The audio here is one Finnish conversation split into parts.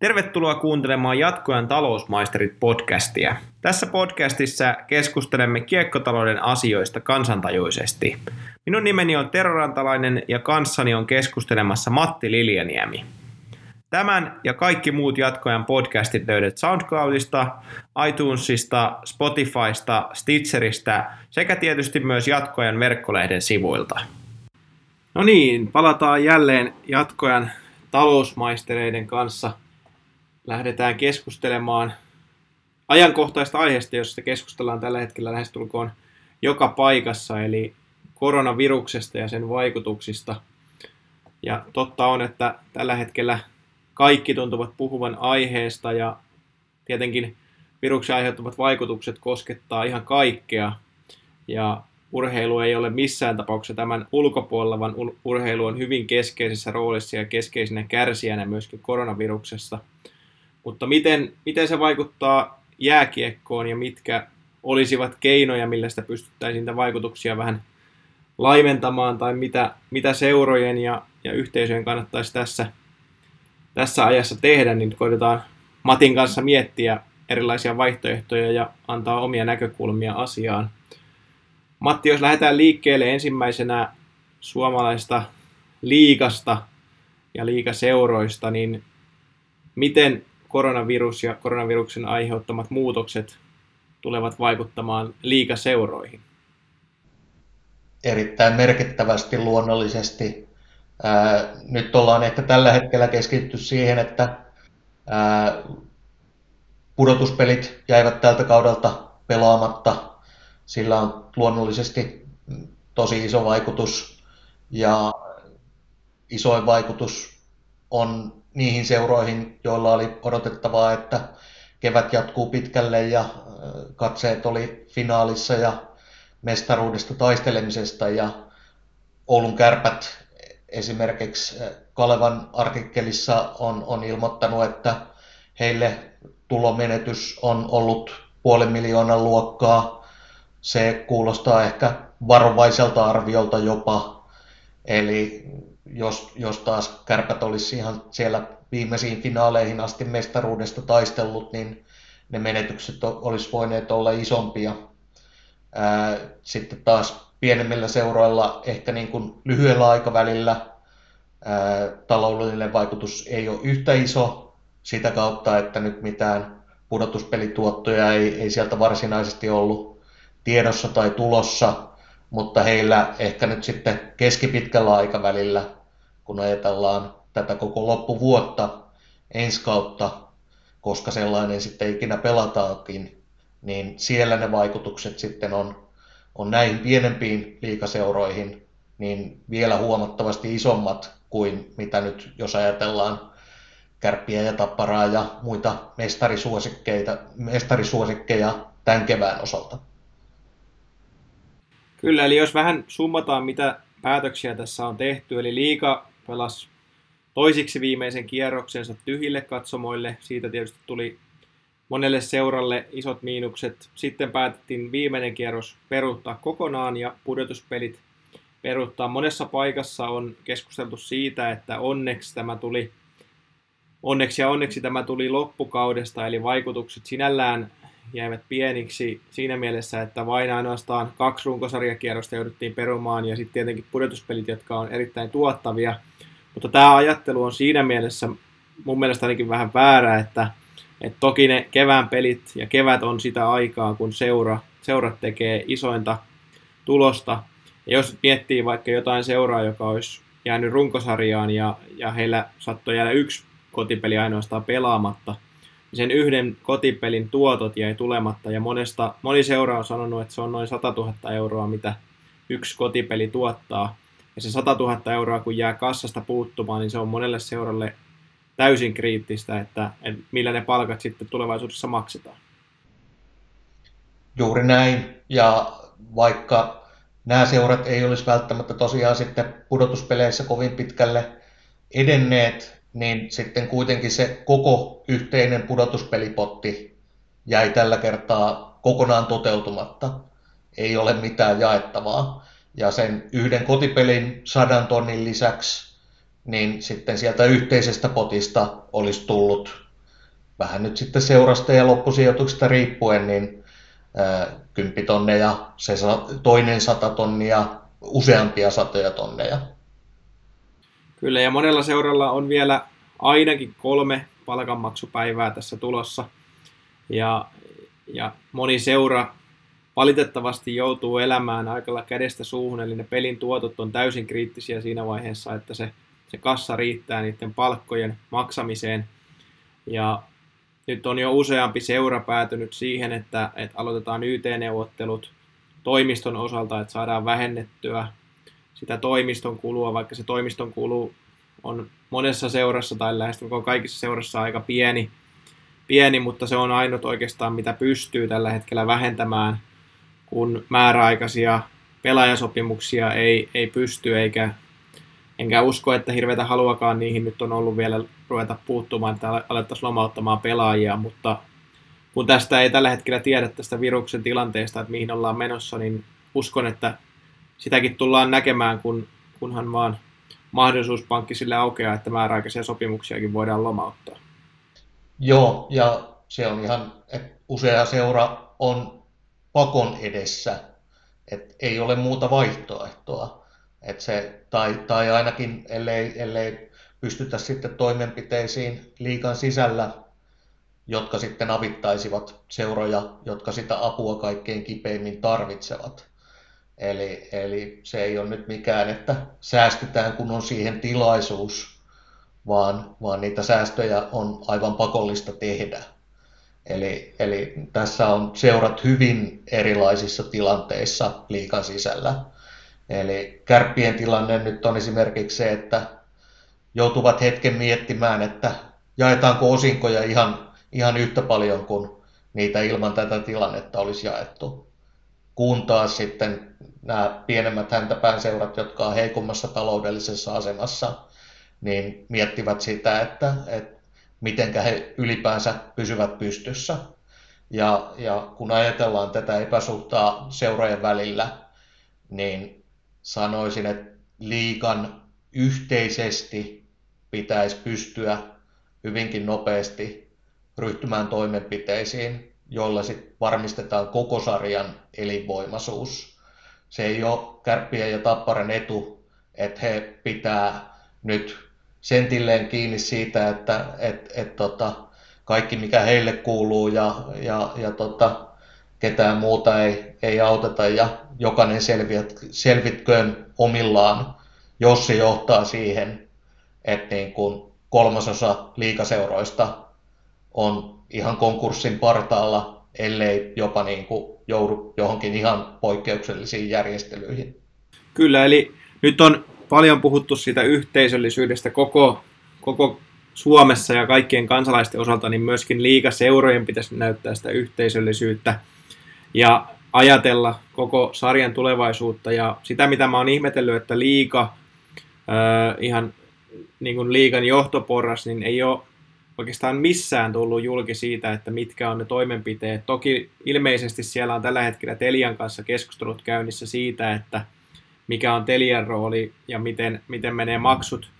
Tervetuloa kuuntelemaan Jatkojan talousmaisterit podcastia. Tässä podcastissa keskustelemme kiekkotalouden asioista kansantajuisesti. Minun nimeni on Tero Rantalainen ja kanssani on keskustelemassa Matti Liljaniemi. Tämän ja kaikki muut Jatkojan podcastit löydät SoundCloudista, iTunesista, Spotifysta, Stitcheristä sekä tietysti myös Jatkojan verkkolehden sivuilta. No niin, palataan jälleen Jatkojan talousmaistereiden kanssa – lähdetään keskustelemaan ajankohtaista aiheesta, josta keskustellaan tällä hetkellä lähestulkoon joka paikassa, eli koronaviruksesta ja sen vaikutuksista. Ja totta on, että tällä hetkellä kaikki tuntuvat puhuvan aiheesta ja tietenkin viruksen aiheuttamat vaikutukset koskettaa ihan kaikkea. Ja urheilu ei ole missään tapauksessa tämän ulkopuolella, vaan urheilu on hyvin keskeisessä roolissa ja keskeisenä kärsijänä myöskin koronaviruksesta – mutta miten, miten se vaikuttaa jääkiekkoon ja mitkä olisivat keinoja, millä sitä pystyttäisiin niitä vaikutuksia vähän laimentamaan tai mitä, mitä seurojen ja, ja yhteisöjen kannattaisi tässä, tässä ajassa tehdä, niin koitetaan Matin kanssa miettiä erilaisia vaihtoehtoja ja antaa omia näkökulmia asiaan. Matti, jos lähdetään liikkeelle ensimmäisenä suomalaista liikasta ja liikaseuroista, niin miten koronavirus ja koronaviruksen aiheuttamat muutokset tulevat vaikuttamaan liikaseuroihin? Erittäin merkittävästi luonnollisesti. Nyt ollaan ehkä tällä hetkellä keskitty siihen, että pudotuspelit jäivät tältä kaudelta pelaamatta. Sillä on luonnollisesti tosi iso vaikutus ja isoin vaikutus on niihin seuroihin, joilla oli odotettavaa, että kevät jatkuu pitkälle ja katseet oli finaalissa ja mestaruudesta taistelemisesta ja Oulun kärpät esimerkiksi Kalevan artikkelissa on, on ilmoittanut, että heille tulomenetys on ollut puolen miljoonan luokkaa. Se kuulostaa ehkä varovaiselta arviolta jopa. Eli jos, jos taas kärpät olisi ihan siellä viimeisiin finaaleihin asti mestaruudesta taistellut, niin ne menetykset olisi voineet olla isompia. Sitten taas pienemmillä seuroilla ehkä niin kuin lyhyellä aikavälillä taloudellinen vaikutus ei ole yhtä iso sitä kautta, että nyt mitään pudotuspelituottoja ei, ei sieltä varsinaisesti ollut tiedossa tai tulossa, mutta heillä ehkä nyt sitten keskipitkällä aikavälillä kun ajatellaan tätä koko loppuvuotta ensi kautta, koska sellainen sitten ikinä pelataakin, niin siellä ne vaikutukset sitten on, on näihin pienempiin liikaseuroihin niin vielä huomattavasti isommat kuin mitä nyt, jos ajatellaan kärppiä ja tapparaa ja muita mestarisuosikkeita, mestarisuosikkeja tämän kevään osalta. Kyllä, eli jos vähän summataan, mitä päätöksiä tässä on tehty, eli liika pelasi toisiksi viimeisen kierroksensa tyhjille katsomoille. Siitä tietysti tuli monelle seuralle isot miinukset. Sitten päätettiin viimeinen kierros peruuttaa kokonaan ja pudotuspelit peruuttaa. Monessa paikassa on keskusteltu siitä, että onneksi tämä tuli Onneksi ja onneksi tämä tuli loppukaudesta, eli vaikutukset sinällään jäivät pieniksi siinä mielessä, että vain ainoastaan kaksi runkosarjakierrosta jouduttiin perumaan ja sitten tietenkin pudotuspelit, jotka on erittäin tuottavia – mutta tämä ajattelu on siinä mielessä mun mielestä ainakin vähän väärä, että, että toki ne kevään pelit ja kevät on sitä aikaa, kun seura, seurat tekee isointa tulosta. Ja jos miettii vaikka jotain seuraa, joka olisi jäänyt runkosarjaan ja, ja heillä saattoi jäädä yksi kotipeli ainoastaan pelaamatta, sen yhden kotipelin tuotot jäi tulematta ja monesta, moni seura on sanonut, että se on noin 100 000 euroa, mitä yksi kotipeli tuottaa. Ja se 100 000 euroa, kun jää kassasta puuttumaan, niin se on monelle seuralle täysin kriittistä, että, että millä ne palkat sitten tulevaisuudessa maksetaan. Juuri näin. Ja vaikka nämä seurat ei olisi välttämättä tosiaan sitten pudotuspeleissä kovin pitkälle edenneet, niin sitten kuitenkin se koko yhteinen pudotuspelipotti jäi tällä kertaa kokonaan toteutumatta. Ei ole mitään jaettavaa. Ja sen yhden kotipelin sadan tonnin lisäksi, niin sitten sieltä yhteisestä potista olisi tullut vähän nyt sitten seurasta ja loppusijoituksesta riippuen, niin kymppitonneja, se toinen sata tonnia, useampia satoja tonneja. Kyllä, ja monella seuralla on vielä ainakin kolme palkanmaksupäivää tässä tulossa. Ja, ja moni seura valitettavasti joutuu elämään aikalla kädestä suuhun, eli ne pelin tuotot on täysin kriittisiä siinä vaiheessa, että se, se kassa riittää niiden palkkojen maksamiseen. Ja nyt on jo useampi seura päätynyt siihen, että, että aloitetaan YT-neuvottelut toimiston osalta, että saadaan vähennettyä sitä toimiston kulua, vaikka se toimiston kulu on monessa seurassa tai lähestulkoon kaikissa seurassa aika pieni, pieni, mutta se on ainut oikeastaan, mitä pystyy tällä hetkellä vähentämään, kun määräaikaisia pelaajasopimuksia ei, ei pysty, eikä, enkä usko, että hirveätä haluakaan niihin nyt on ollut vielä ruveta puuttumaan, että alettaisiin lomauttamaan pelaajia, mutta kun tästä ei tällä hetkellä tiedä tästä viruksen tilanteesta, että mihin ollaan menossa, niin uskon, että sitäkin tullaan näkemään, kun, kunhan vaan mahdollisuuspankki sille aukeaa, että määräaikaisia sopimuksiakin voidaan lomauttaa. Joo, ja se on ihan, että usea seura on pakon edessä, että ei ole muuta vaihtoehtoa. Että se, tai, tai ainakin, ellei, ellei pystytä sitten toimenpiteisiin liikan sisällä, jotka sitten avittaisivat seuroja, jotka sitä apua kaikkein kipeimmin tarvitsevat. Eli, eli se ei ole nyt mikään, että säästetään kun on siihen tilaisuus, vaan, vaan niitä säästöjä on aivan pakollista tehdä. Eli, eli tässä on seurat hyvin erilaisissa tilanteissa liikan sisällä. Eli kärppien tilanne nyt on esimerkiksi se, että joutuvat hetken miettimään, että jaetaanko osinkoja ihan, ihan yhtä paljon kuin niitä ilman tätä tilannetta olisi jaettu. Kun taas sitten nämä pienemmät häntäpään seurat, jotka on heikommassa taloudellisessa asemassa, niin miettivät sitä, että, että miten he ylipäänsä pysyvät pystyssä. Ja, ja kun ajatellaan tätä epäsuhtaa seurojen välillä, niin sanoisin, että liikan yhteisesti pitäisi pystyä hyvinkin nopeasti ryhtymään toimenpiteisiin, joilla sit varmistetaan koko sarjan elinvoimaisuus. Se ei ole kärppien ja tapparen etu, että he pitää nyt sentilleen kiinni siitä, että et, et, tota, kaikki mikä heille kuuluu ja, ja, ja tota, ketään muuta ei, ei auteta ja jokainen selviät, selvitköön omillaan, jos se johtaa siihen, että niin kolmasosa liikaseuroista on ihan konkurssin partaalla, ellei jopa niin kuin joudu johonkin ihan poikkeuksellisiin järjestelyihin. Kyllä, eli nyt on paljon puhuttu siitä yhteisöllisyydestä koko, koko Suomessa ja kaikkien kansalaisten osalta, niin myöskin liikaseurojen pitäisi näyttää sitä yhteisöllisyyttä ja ajatella koko sarjan tulevaisuutta. Ja sitä, mitä mä oon ihmetellyt, että liika, äh, ihan niin kuin liikan johtoporras, niin ei ole oikeastaan missään tullut julki siitä, että mitkä on ne toimenpiteet. Toki ilmeisesti siellä on tällä hetkellä Telian kanssa keskustelut käynnissä siitä, että mikä on Telian rooli ja miten, miten menee maksut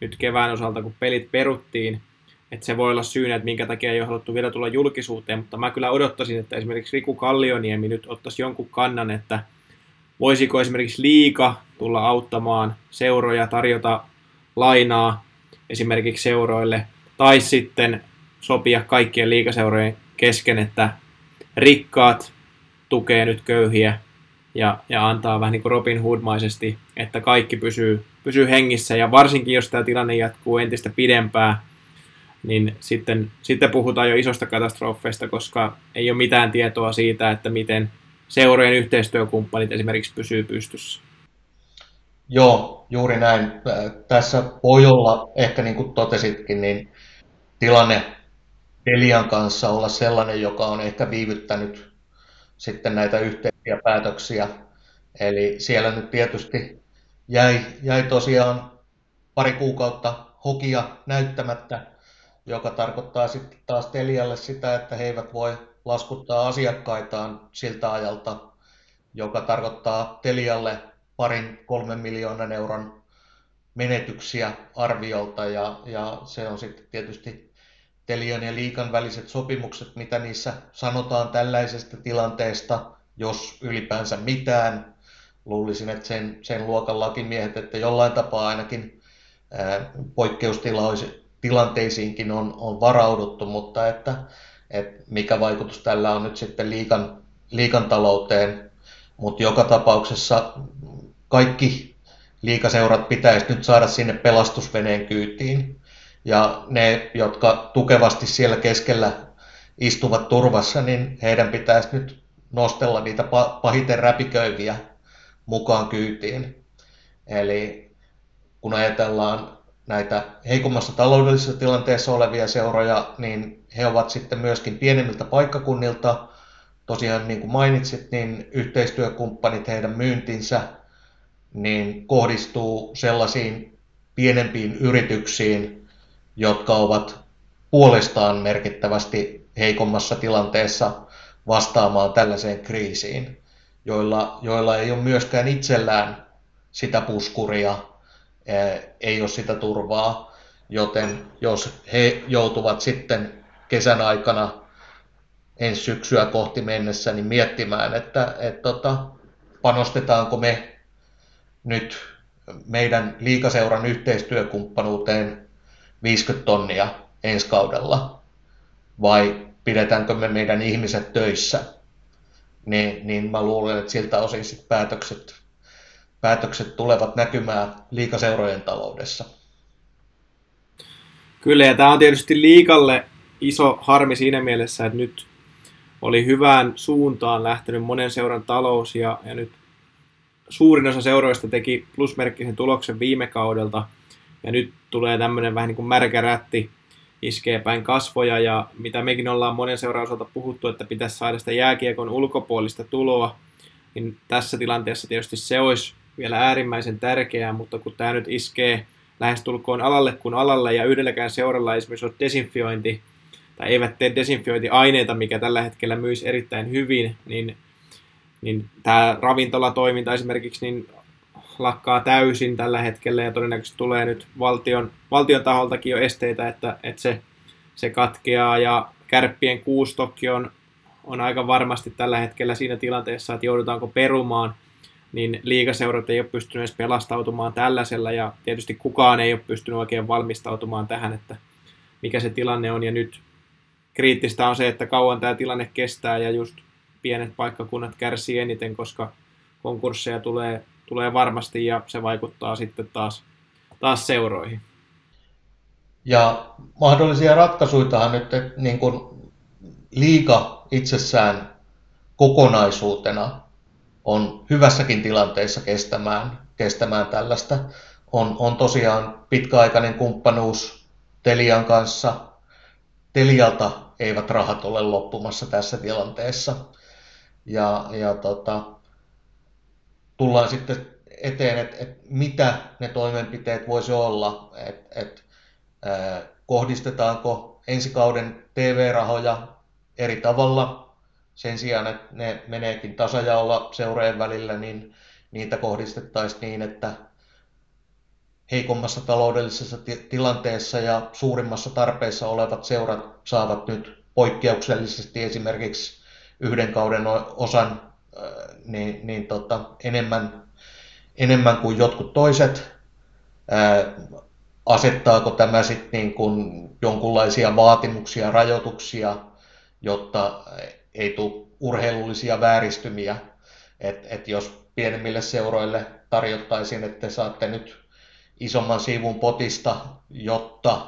nyt kevään osalta, kun pelit peruttiin. Että se voi olla syynä, että minkä takia ei ole haluttu vielä tulla julkisuuteen, mutta mä kyllä odottaisin, että esimerkiksi Riku Kallioniemi nyt ottaisi jonkun kannan, että voisiko esimerkiksi liika tulla auttamaan seuroja, tarjota lainaa esimerkiksi seuroille, tai sitten sopia kaikkien liikaseurojen kesken, että rikkaat tukee nyt köyhiä ja, ja antaa vähän niin kuin Robin Hood-maisesti, että kaikki pysyy, pysyy hengissä ja varsinkin jos tämä tilanne jatkuu entistä pidempään, niin sitten, sitten puhutaan jo isosta katastrofeista, koska ei ole mitään tietoa siitä, että miten seurojen yhteistyökumppanit esimerkiksi pysyy pystyssä. Joo, juuri näin. Tässä voi olla, ehkä niin kuin totesitkin, niin tilanne Delian kanssa olla sellainen, joka on ehkä viivyttänyt sitten näitä yhteisiä päätöksiä. Eli siellä nyt tietysti jäi, jäi tosiaan pari kuukautta hokia näyttämättä, joka tarkoittaa sitten taas Telialle sitä, että he eivät voi laskuttaa asiakkaitaan siltä ajalta, joka tarkoittaa Telialle parin kolmen miljoonan euron menetyksiä arviolta ja, ja se on sitten tietysti Telion ja Liikan väliset sopimukset, mitä niissä sanotaan tällaisesta tilanteesta, jos ylipäänsä mitään. Luulisin, että sen, sen luokan lakimiehet, että jollain tapaa ainakin poikkeustilanteisiinkin on, on varauduttu, mutta että, että mikä vaikutus tällä on nyt sitten liikan, liikan talouteen. Mutta joka tapauksessa kaikki liikaseurat pitäisi nyt saada sinne pelastusveneen kyytiin. Ja ne, jotka tukevasti siellä keskellä istuvat turvassa, niin heidän pitäisi nyt nostella niitä pahiten räpiköiviä mukaan kyytiin. Eli kun ajatellaan näitä heikommassa taloudellisessa tilanteessa olevia seuroja, niin he ovat sitten myöskin pienemmiltä paikkakunnilta. Tosiaan niin kuin mainitsit, niin yhteistyökumppanit, heidän myyntinsä, niin kohdistuu sellaisiin pienempiin yrityksiin, jotka ovat puolestaan merkittävästi heikommassa tilanteessa vastaamaan tällaiseen kriisiin, joilla, joilla ei ole myöskään itsellään sitä puskuria, ei ole sitä turvaa, joten jos he joutuvat sitten kesän aikana ensi syksyä kohti mennessä niin miettimään, että, että tota, panostetaanko me nyt meidän liikaseuran yhteistyökumppanuuteen 50 tonnia ensi kaudella? Vai pidetäänkö me meidän ihmiset töissä, niin, niin mä luulen, että siltä osin sit päätökset, päätökset tulevat näkymään liikaseurojen taloudessa. Kyllä, ja tämä on tietysti liikalle iso harmi siinä mielessä, että nyt oli hyvään suuntaan lähtenyt monen seuran talous, ja, ja nyt suurin osa seuroista teki plusmerkkisen tuloksen viime kaudelta, ja nyt tulee tämmöinen vähän niin kuin märkä rätti, iskee päin kasvoja ja mitä mekin ollaan monen seuran osalta puhuttu, että pitäisi saada sitä jääkiekon ulkopuolista tuloa, niin tässä tilanteessa tietysti se olisi vielä äärimmäisen tärkeää, mutta kun tämä nyt iskee lähestulkoon alalle kuin alalle ja yhdelläkään seuralla esimerkiksi on desinfiointi, tai eivät tee desinfiointiaineita, mikä tällä hetkellä myisi erittäin hyvin, niin, niin tämä ravintolatoiminta esimerkiksi niin lakkaa täysin tällä hetkellä ja todennäköisesti tulee nyt valtion, valtion taholtakin jo esteitä, että, että se, se katkeaa. Ja kärppien kuustokki on, on aika varmasti tällä hetkellä siinä tilanteessa, että joudutaanko perumaan, niin liigaseurat ei ole pystynyt edes pelastautumaan tällaisella. Ja tietysti kukaan ei ole pystynyt oikein valmistautumaan tähän, että mikä se tilanne on. Ja nyt kriittistä on se, että kauan tämä tilanne kestää ja just pienet paikkakunnat kärsii eniten, koska konkursseja tulee tulee varmasti ja se vaikuttaa sitten taas, taas seuroihin. Ja mahdollisia ratkaisuja nyt, niin kuin liika itsessään kokonaisuutena on hyvässäkin tilanteessa kestämään, kestämään tällaista. On, on tosiaan pitkäaikainen kumppanuus Telian kanssa. Telialta eivät rahat ole loppumassa tässä tilanteessa. Ja, ja tota, tullaan sitten eteen, että et mitä ne toimenpiteet voisi olla, että et, kohdistetaanko ensi kauden TV-rahoja eri tavalla. Sen sijaan, että ne meneekin tasajaolla seurojen välillä, niin niitä kohdistettaisiin niin, että heikommassa taloudellisessa tilanteessa ja suurimmassa tarpeessa olevat seurat saavat nyt poikkeuksellisesti esimerkiksi yhden kauden osan niin, niin tota, enemmän, enemmän kuin jotkut toiset. Asettaako tämä sitten niin kuin jonkunlaisia vaatimuksia, rajoituksia, jotta ei tule urheilullisia vääristymiä. Et, et jos pienemmille seuroille tarjottaisiin, että te saatte nyt isomman sivun potista, jotta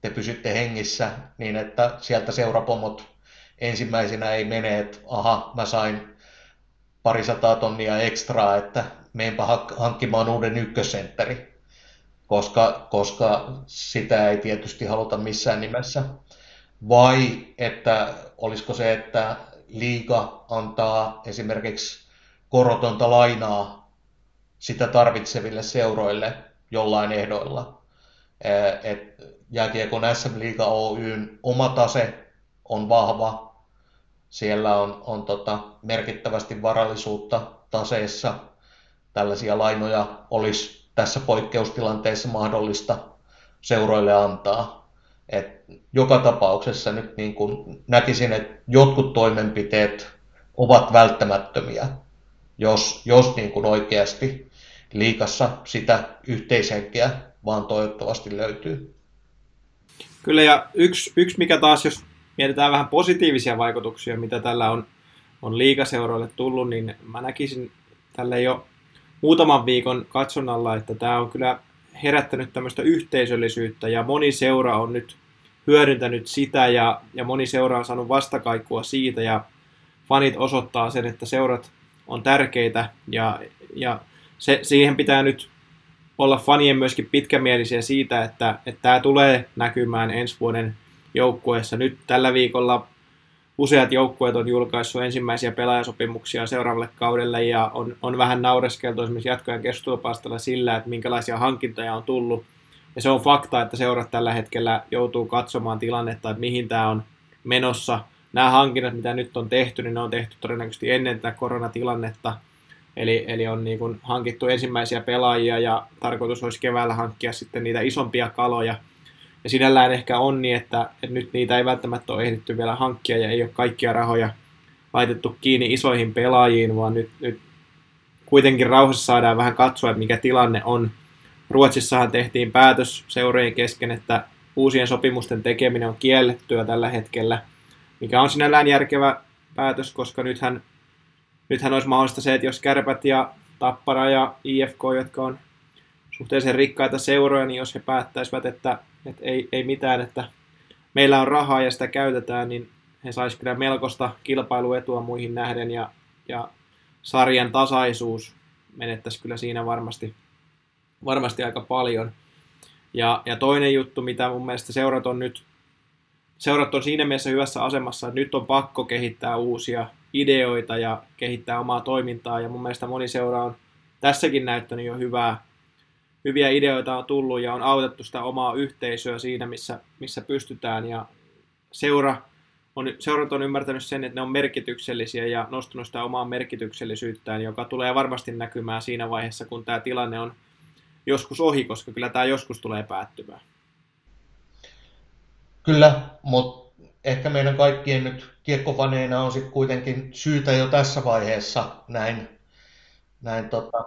te pysytte hengissä, niin että sieltä seurapomot ensimmäisenä ei mene, että aha, mä sain parisataa tonnia ekstraa, että meenpä hankkimaan uuden ykkösentteri, koska, koska sitä ei tietysti haluta missään nimessä. Vai että olisiko se, että liiga antaa esimerkiksi korotonta lainaa sitä tarvitseville seuroille jollain ehdoilla. Jääkiekon SM-liiga Oyn oma tase on vahva, siellä on, on tota merkittävästi varallisuutta taseessa. Tällaisia lainoja olisi tässä poikkeustilanteessa mahdollista seuroille antaa. Et joka tapauksessa nyt niin kuin näkisin, että jotkut toimenpiteet ovat välttämättömiä, jos, jos niin kuin oikeasti liikassa sitä yhteishenkeä vaan toivottavasti löytyy. Kyllä ja yksi, yksi mikä taas, jos mietitään vähän positiivisia vaikutuksia, mitä tällä on, on liikaseuroille tullut, niin mä näkisin tälle jo muutaman viikon katsonnalla, että tämä on kyllä herättänyt tämmöistä yhteisöllisyyttä ja moni seura on nyt hyödyntänyt sitä ja, ja moni seura on saanut vastakaikua siitä ja fanit osoittaa sen, että seurat on tärkeitä ja, ja se, siihen pitää nyt olla fanien myöskin pitkämielisiä siitä, että, että tämä tulee näkymään ensi vuoden joukkueessa. Nyt tällä viikolla useat joukkueet on julkaissut ensimmäisiä pelaajasopimuksia seuraavalle kaudelle ja on, on vähän naureskeltu esimerkiksi jatkojen keskustelupalstalla sillä, että minkälaisia hankintoja on tullut. Ja se on fakta, että seurat tällä hetkellä joutuu katsomaan tilannetta, että mihin tämä on menossa. Nämä hankinnat, mitä nyt on tehty, niin ne on tehty todennäköisesti ennen tätä koronatilannetta. Eli, eli on niin kuin hankittu ensimmäisiä pelaajia ja tarkoitus olisi keväällä hankkia sitten niitä isompia kaloja – ja sinällään ehkä on niin, että, että nyt niitä ei välttämättä ole ehditty vielä hankkia ja ei ole kaikkia rahoja laitettu kiinni isoihin pelaajiin, vaan nyt, nyt kuitenkin rauhassa saadaan vähän katsoa, että mikä tilanne on. Ruotsissahan tehtiin päätös seurojen kesken, että uusien sopimusten tekeminen on kiellettyä tällä hetkellä, mikä on sinällään järkevä päätös, koska nythän, nythän olisi mahdollista se, että jos Kärpät ja Tappara ja IFK, jotka on suhteellisen rikkaita seuroja, niin jos he päättäisivät, että että ei, ei mitään, että meillä on rahaa ja sitä käytetään, niin he saisivat kyllä melkoista kilpailuetua muihin nähden ja, ja sarjan tasaisuus menettäisi kyllä siinä varmasti, varmasti aika paljon. Ja, ja toinen juttu, mitä mun mielestä seurat on nyt, seurat on siinä mielessä hyvässä asemassa, että nyt on pakko kehittää uusia ideoita ja kehittää omaa toimintaa, ja mun mielestä moni seura on tässäkin näyttänyt jo hyvää, hyviä ideoita on tullut ja on autettu sitä omaa yhteisöä siinä, missä, missä pystytään. Ja seura on, seurat on ymmärtänyt sen, että ne on merkityksellisiä ja nostanut sitä omaa merkityksellisyyttään, joka tulee varmasti näkymään siinä vaiheessa, kun tämä tilanne on joskus ohi, koska kyllä tämä joskus tulee päättymään. Kyllä, mutta ehkä meidän kaikkien nyt kiekkofaneina on sitten kuitenkin syytä jo tässä vaiheessa näin, näin tota,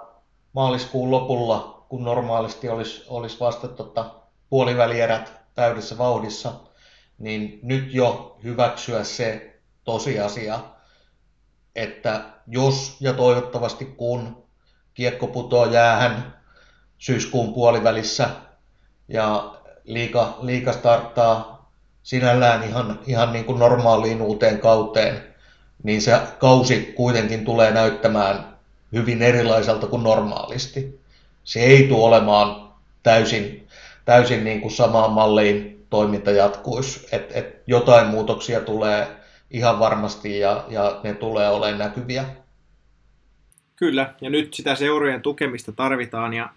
maaliskuun lopulla kun normaalisti olisi, olisi vasta tota, puolivälierät täydessä vauhdissa, niin nyt jo hyväksyä se tosiasia, että jos ja toivottavasti kun kiekko putoaa jäähän syyskuun puolivälissä ja liika, liika starttaa sinällään ihan, ihan niin kuin normaaliin uuteen kauteen, niin se kausi kuitenkin tulee näyttämään hyvin erilaiselta kuin normaalisti se ei tule olemaan täysin, täysin niin kuin samaan malliin toiminta jatkuisi. Et, et jotain muutoksia tulee ihan varmasti ja, ja ne tulee olemaan näkyviä. Kyllä, ja nyt sitä seurojen tukemista tarvitaan ja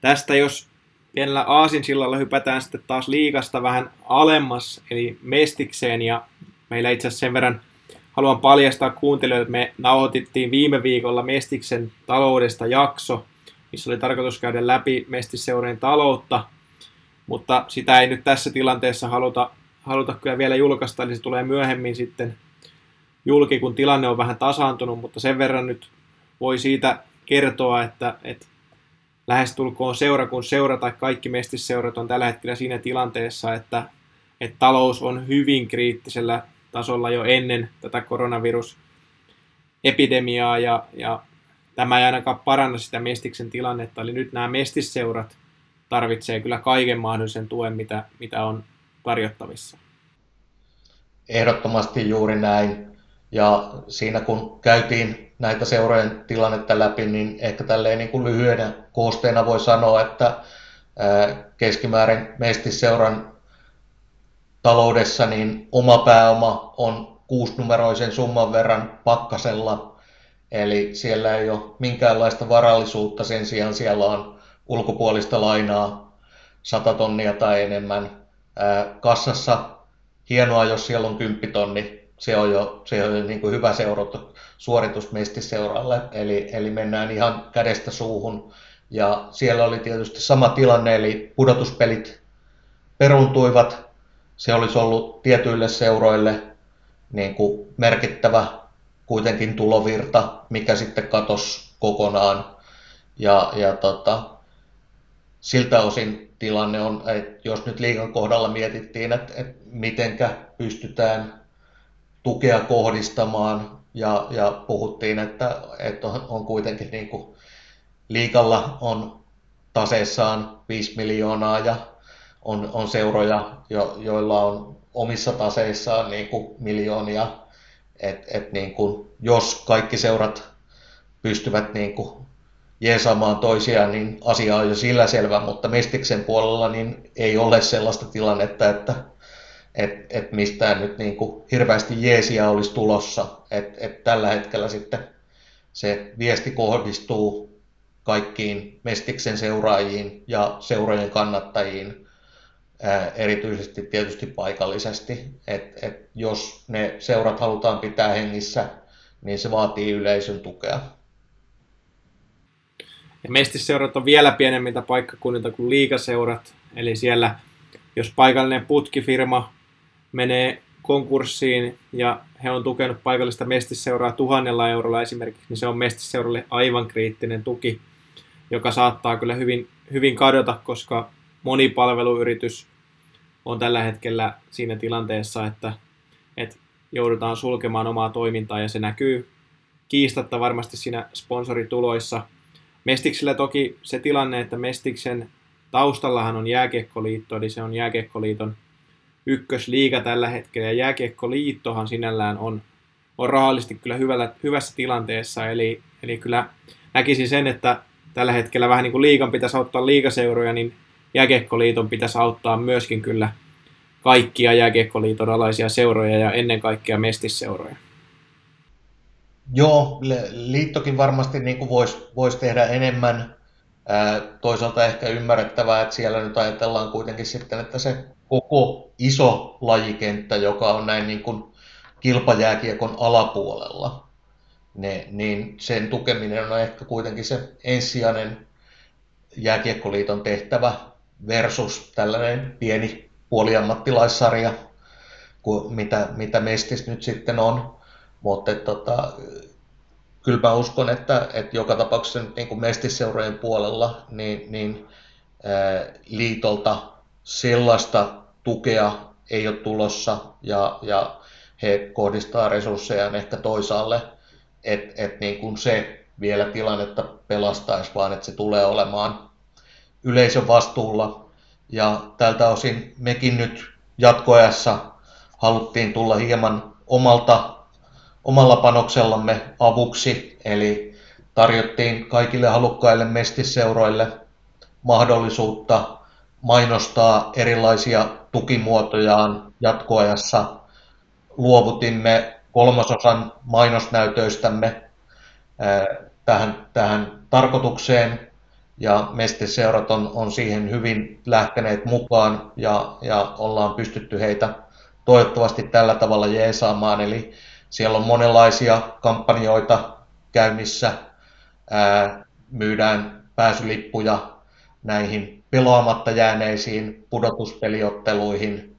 tästä jos pienellä aasinsillalla hypätään sitten taas liikasta vähän alemmas, eli Mestikseen, ja meillä itse asiassa sen verran haluan paljastaa kuuntelijoille, että me nauhoitettiin viime viikolla Mestiksen taloudesta jakso, missä oli tarkoitus käydä läpi mestisseurien taloutta, mutta sitä ei nyt tässä tilanteessa haluta, haluta kyllä vielä julkaista, eli se tulee myöhemmin sitten julki, kun tilanne on vähän tasaantunut, mutta sen verran nyt voi siitä kertoa, että, että lähestulkoon seura kun seura tai kaikki mestisseurat on tällä hetkellä siinä tilanteessa, että, että talous on hyvin kriittisellä tasolla jo ennen tätä koronavirusepidemiaa ja, ja tämä ei ainakaan paranna sitä Mestiksen tilannetta, eli nyt nämä Mestisseurat tarvitsee kyllä kaiken mahdollisen tuen, mitä, mitä on tarjottavissa. Ehdottomasti juuri näin. Ja siinä kun käytiin näitä seurojen tilannetta läpi, niin ehkä tälleen niin kuin lyhyenä koosteena voi sanoa, että keskimäärin Mestisseuran taloudessa niin oma pääoma on kuusinumeroisen summan verran pakkasella Eli siellä ei ole minkäänlaista varallisuutta, sen sijaan siellä on ulkopuolista lainaa 100 tonnia tai enemmän. Kassassa hienoa, jos siellä on 10 tonni, se on jo, se on jo niin kuin hyvä seurata, suoritus mestiseuralle, eli, eli mennään ihan kädestä suuhun. Ja siellä oli tietysti sama tilanne, eli pudotuspelit peruntuivat, se olisi ollut tietyille seuroille niin kuin merkittävä kuitenkin tulovirta, mikä sitten katosi kokonaan. Ja, ja tota, siltä osin tilanne on, että jos nyt liigan kohdalla mietittiin, että, että mitenkä pystytään tukea kohdistamaan ja, ja puhuttiin, että, että on kuitenkin niin kuin liikalla on taseessaan 5 miljoonaa ja on, on seuroja, jo, joilla on omissa taseissaan niin kuin miljoonia. Et, et niin kuin, jos kaikki seurat pystyvät niin kuin jeesaamaan toisiaan, niin asia on jo sillä selvä, mutta Mestiksen puolella niin ei ole sellaista tilannetta, että et, et mistään nyt niin kuin hirveästi jeesiä olisi tulossa. Et, et tällä hetkellä sitten se viesti kohdistuu kaikkiin Mestiksen seuraajiin ja seurojen kannattajiin, erityisesti tietysti paikallisesti. Et, et jos ne seurat halutaan pitää hengissä, niin se vaatii yleisön tukea. Ja mestisseurat on vielä pienemmiltä paikkakunnilta kuin liikaseurat, eli siellä jos paikallinen putkifirma menee konkurssiin ja he on tukenut paikallista mestisseuraa tuhannella eurolla esimerkiksi, niin se on mestisseuralle aivan kriittinen tuki, joka saattaa kyllä hyvin, hyvin kadota, koska monipalveluyritys on tällä hetkellä siinä tilanteessa, että, että joudutaan sulkemaan omaa toimintaa ja se näkyy kiistatta varmasti siinä sponsorituloissa. Mestiksellä toki se tilanne, että Mestiksen taustallahan on jääkiekkoliitto, eli se on jääkiekkoliiton ykkösliiga tällä hetkellä, ja jääkiekkoliittohan sinällään on, on rahallisesti kyllä hyvällä, hyvässä tilanteessa, eli, eli kyllä näkisin sen, että tällä hetkellä vähän niin kuin liigan pitäisi auttaa liigaseuroja, niin jääkiekkoliiton pitäisi auttaa myöskin kyllä kaikkia jääkiekkoliiton alaisia seuroja ja ennen kaikkea mestisseuroja. Joo, liittokin varmasti niin voisi vois tehdä enemmän. toisaalta ehkä ymmärrettävää, että siellä nyt ajatellaan kuitenkin sitten, että se koko iso lajikenttä, joka on näin niin kuin kilpajääkiekon alapuolella, ne, niin sen tukeminen on ehkä kuitenkin se ensisijainen jääkiekkoliiton tehtävä versus tällainen pieni puoliammattilaissarja, kuin mitä, mitä Mestis nyt sitten on. Mutta tota, kyllä mä uskon, että, että joka tapauksessa niin kuin Mestisseurojen puolella niin, niin ää, liitolta sellaista tukea ei ole tulossa ja, ja he kohdistaa resursseja ehkä toisaalle, että et niin kuin se vielä tilannetta pelastaisi, vaan että se tulee olemaan yleisön vastuulla. Ja tältä osin mekin nyt jatkoajassa haluttiin tulla hieman omalta, omalla panoksellamme avuksi, eli tarjottiin kaikille halukkaille mestiseuroille mahdollisuutta mainostaa erilaisia tukimuotojaan jatkoajassa. Luovutimme kolmasosan mainosnäytöistämme tähän, tähän tarkoitukseen ja mestiseurat on, on siihen hyvin lähteneet mukaan ja, ja ollaan pystytty heitä toivottavasti tällä tavalla jeesaamaan. Eli siellä on monenlaisia kampanjoita käynnissä, ää, myydään pääsylippuja näihin pelaamatta jääneisiin pudotuspeliotteluihin,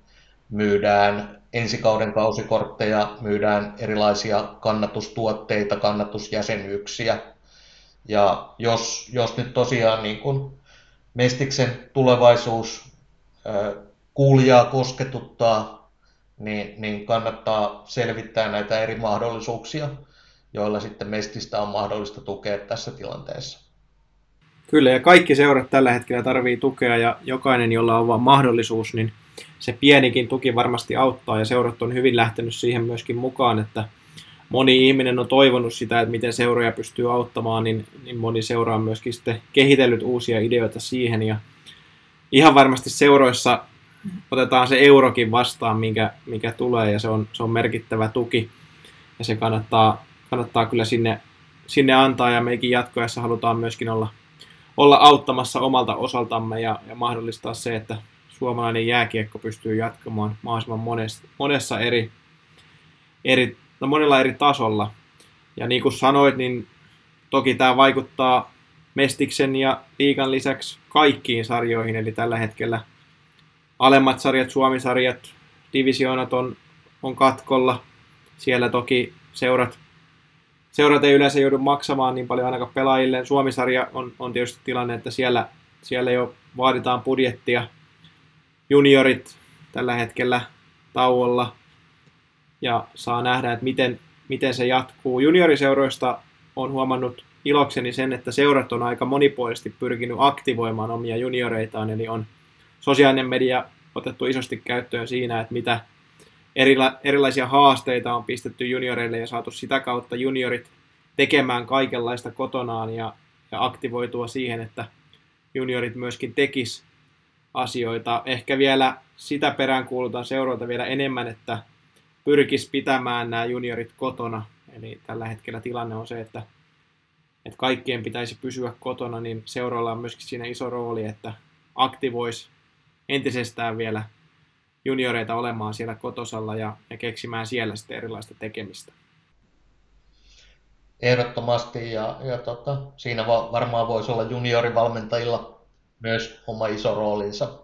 myydään ensikauden kausikortteja, myydään erilaisia kannatustuotteita, kannatusjäsenyyksiä. Ja jos, jos nyt tosiaan niin kun Mestiksen tulevaisuus kuulijaa kosketuttaa, niin, niin kannattaa selvittää näitä eri mahdollisuuksia, joilla sitten Mestistä on mahdollista tukea tässä tilanteessa. Kyllä, ja kaikki seurat tällä hetkellä tarvii tukea, ja jokainen, jolla on vaan mahdollisuus, niin se pienikin tuki varmasti auttaa, ja seurat on hyvin lähtenyt siihen myöskin mukaan, että moni ihminen on toivonut sitä, että miten seuroja pystyy auttamaan, niin, niin moni seura on myöskin sitten kehitellyt uusia ideoita siihen, ja ihan varmasti seuroissa otetaan se eurokin vastaan, mikä, mikä tulee, ja se on, se on merkittävä tuki, ja se kannattaa, kannattaa kyllä sinne, sinne antaa, ja meikin jatkoessa halutaan myöskin olla olla auttamassa omalta osaltamme ja, ja mahdollistaa se, että suomalainen jääkiekko pystyy jatkamaan mahdollisimman monessa, monessa eri, eri, no monella eri tasolla. Ja niin kuin sanoit, niin toki tämä vaikuttaa Mestiksen ja liikan lisäksi kaikkiin sarjoihin, eli tällä hetkellä alemmat sarjat, Suomisarjat, divisioonat on, on katkolla. Siellä toki seurat, seurat ei yleensä joudu maksamaan niin paljon ainakaan pelaajille. Suomisarja on, on tietysti tilanne, että siellä, siellä jo vaaditaan budjettia. Juniorit tällä hetkellä tauolla ja saa nähdä, että miten, miten se jatkuu. Junioriseuroista on huomannut ilokseni sen, että seurat on aika monipuolisesti pyrkinyt aktivoimaan omia junioreitaan, eli on sosiaalinen media otettu isosti käyttöön siinä, että mitä erila- erilaisia haasteita on pistetty junioreille ja saatu sitä kautta juniorit tekemään kaikenlaista kotonaan ja, ja aktivoitua siihen, että juniorit myöskin tekis asioita. Ehkä vielä sitä perään kuulutaan seuroilta vielä enemmän, että pyrkis pitämään nämä juniorit kotona. Eli tällä hetkellä tilanne on se, että, että kaikkien pitäisi pysyä kotona, niin seuroilla on myöskin siinä iso rooli, että aktivoisi entisestään vielä junioreita olemaan siellä kotosalla ja, ja keksimään siellä sitten erilaista tekemistä. Ehdottomasti ja, ja tota, siinä va, varmaan voisi olla juniorivalmentajilla myös oma iso roolinsa.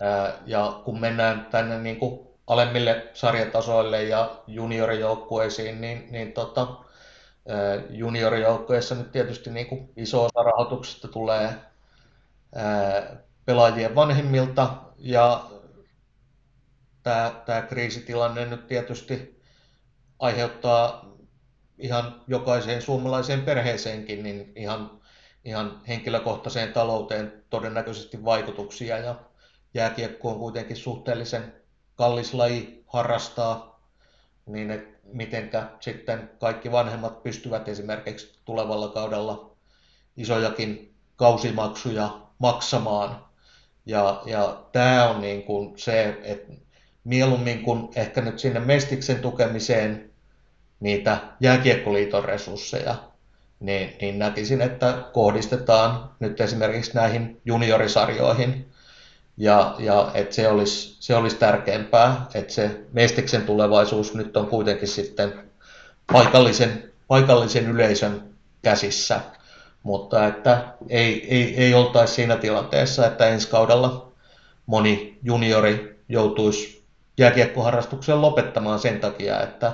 Ää, ja kun mennään tänne niin kuin alemmille sarjatasoille ja juniorijoukkueisiin, niin, niin tota, juniorijoukkueissa nyt tietysti niin kuin iso osa rahoituksesta tulee pelaajien vanhemmilta ja tämä, tämä kriisitilanne nyt tietysti aiheuttaa ihan jokaiseen suomalaiseen perheeseenkin niin ihan, ihan henkilökohtaiseen talouteen todennäköisesti vaikutuksia. Ja jääkiekko on kuitenkin suhteellisen kallis laji harrastaa, niin että mitenkä sitten kaikki vanhemmat pystyvät esimerkiksi tulevalla kaudella isojakin kausimaksuja maksamaan. Ja, ja tämä on niin kuin se, että mieluummin kuin ehkä nyt sinne Mestiksen tukemiseen niitä jääkiekkoliiton resursseja, niin, niin näkisin, että kohdistetaan nyt esimerkiksi näihin juniorisarjoihin ja, ja että se olisi, se olisi tärkeämpää, että se Mestiksen tulevaisuus nyt on kuitenkin sitten paikallisen, paikallisen yleisön käsissä, mutta että ei, ei, ei oltaisi siinä tilanteessa, että ensi kaudella moni juniori joutuisi jääkiekkoharrastuksen lopettamaan sen takia, että,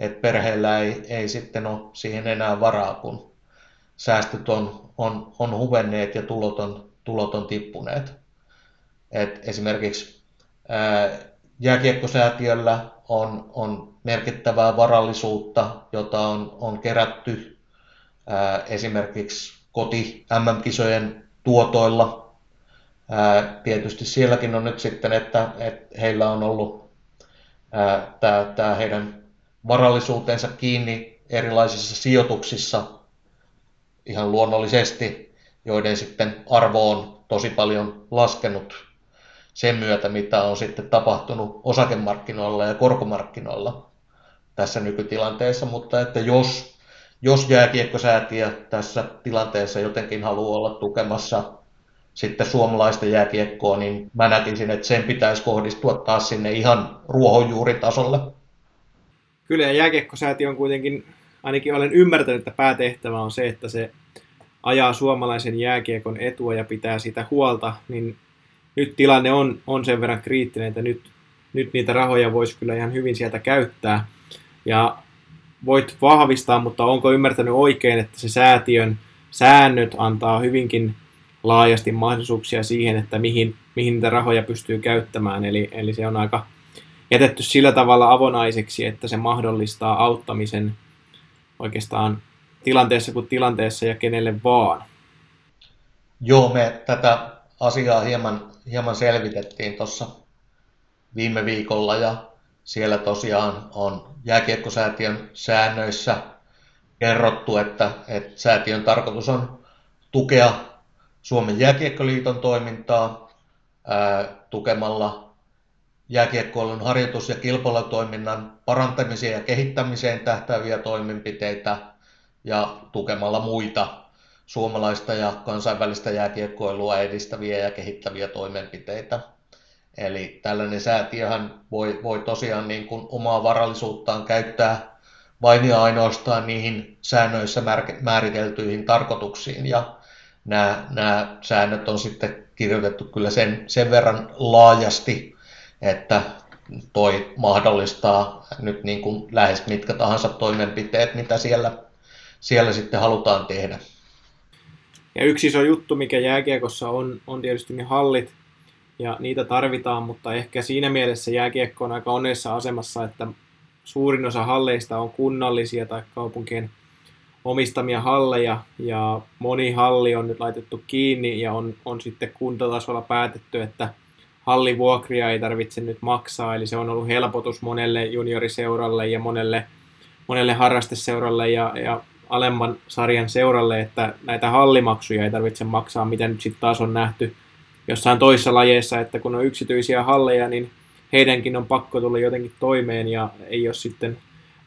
että perheellä ei, ei sitten ole siihen enää varaa, kun säästöt on, on, on huvenneet ja tulot on, tulot on tippuneet. Et esimerkiksi ää, jääkiekkosäätiöllä on, on merkittävää varallisuutta, jota on, on kerätty ää, esimerkiksi koti MM-kisojen tuotoilla. Ää, tietysti sielläkin on nyt sitten, että, että heillä on ollut tämä heidän varallisuutensa kiinni erilaisissa sijoituksissa ihan luonnollisesti, joiden sitten arvo on tosi paljon laskenut sen myötä, mitä on sitten tapahtunut osakemarkkinoilla ja korkomarkkinoilla tässä nykytilanteessa, mutta että jos, jos jääkiekkosäätiö tässä tilanteessa jotenkin haluaa olla tukemassa sitten suomalaista jääkiekkoa, niin mä näkisin, että sen pitäisi kohdistua taas sinne ihan ruohonjuuritasolle. Kyllä, ja jääkiekkosäätiö on kuitenkin, ainakin olen ymmärtänyt, että päätehtävä on se, että se ajaa suomalaisen jääkiekon etua ja pitää sitä huolta, niin nyt tilanne on, on sen verran kriittinen, että nyt, nyt niitä rahoja voisi kyllä ihan hyvin sieltä käyttää. Ja voit vahvistaa, mutta onko ymmärtänyt oikein, että se säätiön säännöt antaa hyvinkin laajasti mahdollisuuksia siihen, että mihin, mihin niitä rahoja pystyy käyttämään. Eli, eli se on aika jätetty sillä tavalla avonaiseksi, että se mahdollistaa auttamisen oikeastaan tilanteessa kuin tilanteessa ja kenelle vaan. Joo, me tätä asiaa hieman, hieman selvitettiin tuossa viime viikolla ja siellä tosiaan on jääkiekkosäätiön säännöissä kerrottu, että, että säätiön tarkoitus on tukea Suomen jääkiekkoliiton toimintaa ää, tukemalla jääkiekkoilun harjoitus- ja kilpailutoiminnan parantamiseen ja kehittämiseen tähtääviä toimenpiteitä ja tukemalla muita suomalaista ja kansainvälistä jääkiekkoilua edistäviä ja kehittäviä toimenpiteitä. Eli tällainen säätiöhän voi, voi tosiaan niin kuin omaa varallisuuttaan käyttää vain ja ainoastaan niihin säännöissä määriteltyihin tarkoituksiin. Ja nämä, nämä säännöt on sitten kirjoitettu kyllä sen, sen verran laajasti, että toi mahdollistaa nyt niin kuin lähes mitkä tahansa toimenpiteet, mitä siellä, siellä sitten halutaan tehdä. Ja yksi iso juttu, mikä jääkiekossa on, on tietysti ne hallit, ja niitä tarvitaan, mutta ehkä siinä mielessä jääkiekko on aika onnessa asemassa, että suurin osa halleista on kunnallisia tai kaupunkien omistamia halleja, ja moni halli on nyt laitettu kiinni, ja on, on sitten kuntatasolla päätetty, että hallivuokria ei tarvitse nyt maksaa, eli se on ollut helpotus monelle junioriseuralle ja monelle, monelle harrasteseuralle. Ja, ja alemman sarjan seuralle, että näitä hallimaksuja ei tarvitse maksaa, mitä nyt sitten taas on nähty jossain toisessa lajeissa, että kun on yksityisiä halleja, niin heidänkin on pakko tulla jotenkin toimeen ja ei ole sitten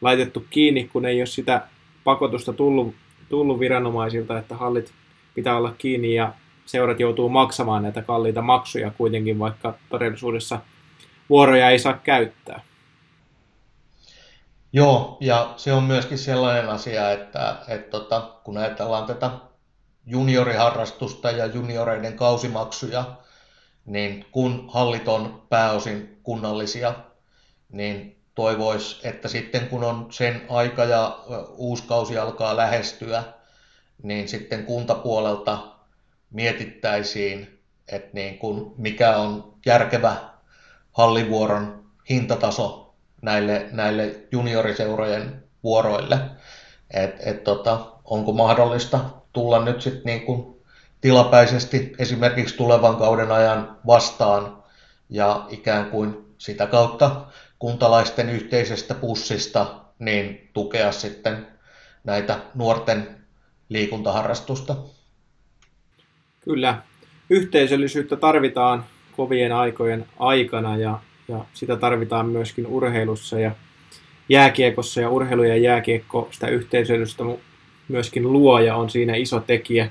laitettu kiinni, kun ei ole sitä pakotusta tullut, tullut viranomaisilta, että hallit pitää olla kiinni ja seurat joutuu maksamaan näitä kalliita maksuja kuitenkin, vaikka todellisuudessa vuoroja ei saa käyttää. Joo, ja se on myöskin sellainen asia, että, että tota, kun ajatellaan tätä junioriharrastusta ja junioreiden kausimaksuja, niin kun hallit on pääosin kunnallisia, niin toivois, että sitten kun on sen aika ja uusi kausi alkaa lähestyä, niin sitten kuntapuolelta mietittäisiin, että niin kun mikä on järkevä hallivuoron hintataso näille, näille junioriseurojen vuoroille. Et, et tota, onko mahdollista tulla nyt sitten niin kuin tilapäisesti esimerkiksi tulevan kauden ajan vastaan ja ikään kuin sitä kautta kuntalaisten yhteisestä pussista niin tukea sitten näitä nuorten liikuntaharrastusta. Kyllä, yhteisöllisyyttä tarvitaan kovien aikojen aikana ja, ja sitä tarvitaan myöskin urheilussa ja jääkiekossa ja urheilu ja jääkiekko sitä yhteisöllistä myöskin luo ja on siinä iso tekijä.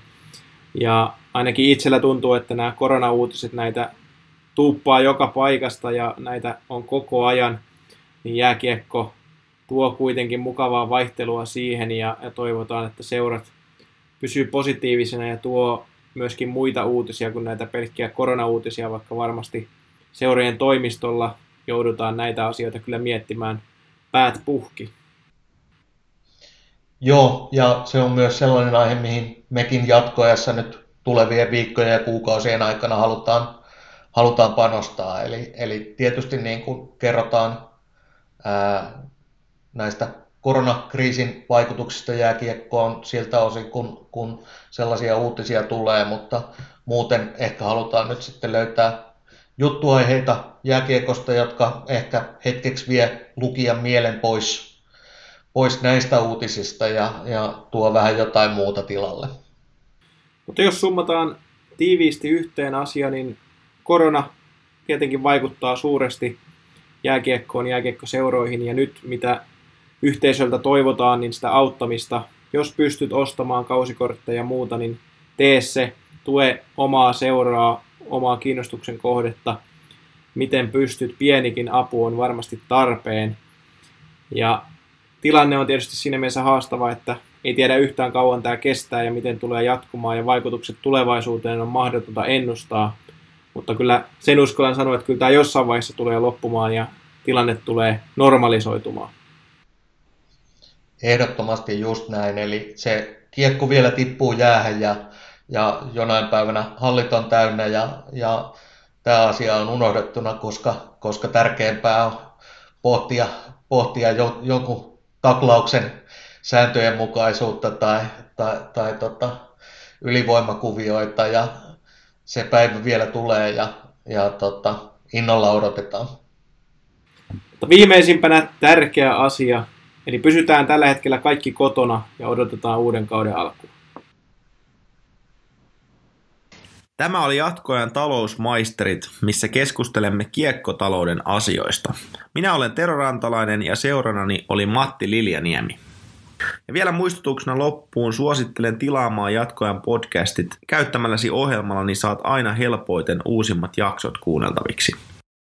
Ja ainakin itsellä tuntuu, että nämä koronauutiset näitä tuuppaa joka paikasta ja näitä on koko ajan, niin jääkiekko tuo kuitenkin mukavaa vaihtelua siihen ja, ja toivotaan, että seurat pysyy positiivisena ja tuo myöskin muita uutisia kuin näitä pelkkiä koronauutisia, vaikka varmasti seurojen toimistolla joudutaan näitä asioita kyllä miettimään päät puhki. Joo, ja se on myös sellainen aihe, mihin mekin jatkoajassa nyt tulevien viikkojen ja kuukausien aikana halutaan, halutaan panostaa. Eli, eli tietysti niin kuin kerrotaan ää, näistä koronakriisin vaikutuksista jääkiekkoon siltä osin, kun, kun sellaisia uutisia tulee, mutta muuten ehkä halutaan nyt sitten löytää juttuaiheita jääkiekosta, jotka ehkä hetkeksi vie lukijan mielen pois pois näistä uutisista ja, ja tuo vähän jotain muuta tilalle. Mutta jos summataan tiiviisti yhteen asia, niin korona tietenkin vaikuttaa suuresti jääkiekkoon, jääkiekkoseuroihin ja nyt mitä yhteisöltä toivotaan, niin sitä auttamista. Jos pystyt ostamaan kausikortteja ja muuta, niin tee se, tue omaa seuraa, omaa kiinnostuksen kohdetta, miten pystyt, pienikin apu on varmasti tarpeen. Ja tilanne on tietysti siinä mielessä haastava, että ei tiedä yhtään kauan tämä kestää ja miten tulee jatkumaan ja vaikutukset tulevaisuuteen on mahdotonta ennustaa. Mutta kyllä sen uskallan sanoa, että kyllä tämä jossain vaiheessa tulee loppumaan ja tilanne tulee normalisoitumaan. Ehdottomasti just näin, eli se kiekko vielä tippuu jäähän ja, ja jonain päivänä hallit on täynnä ja, ja tämä asia on unohdettuna, koska, koska tärkeämpää on pohtia, pohtia jo, jonkun taklauksen sääntöjen mukaisuutta tai, tai, tai tota, ylivoimakuvioita ja se päivä vielä tulee ja, ja tota, innolla odotetaan. Mutta viimeisimpänä tärkeä asia, eli pysytään tällä hetkellä kaikki kotona ja odotetaan uuden kauden alkuun. Tämä oli jatkoajan talousmaisterit, missä keskustelemme kiekkotalouden asioista. Minä olen Tero Rantalainen ja seuranani oli Matti Liljaniemi. Ja vielä muistutuksena loppuun suosittelen tilaamaan jatkoajan podcastit. Käyttämälläsi ohjelmalla niin saat aina helpoiten uusimmat jaksot kuunneltaviksi.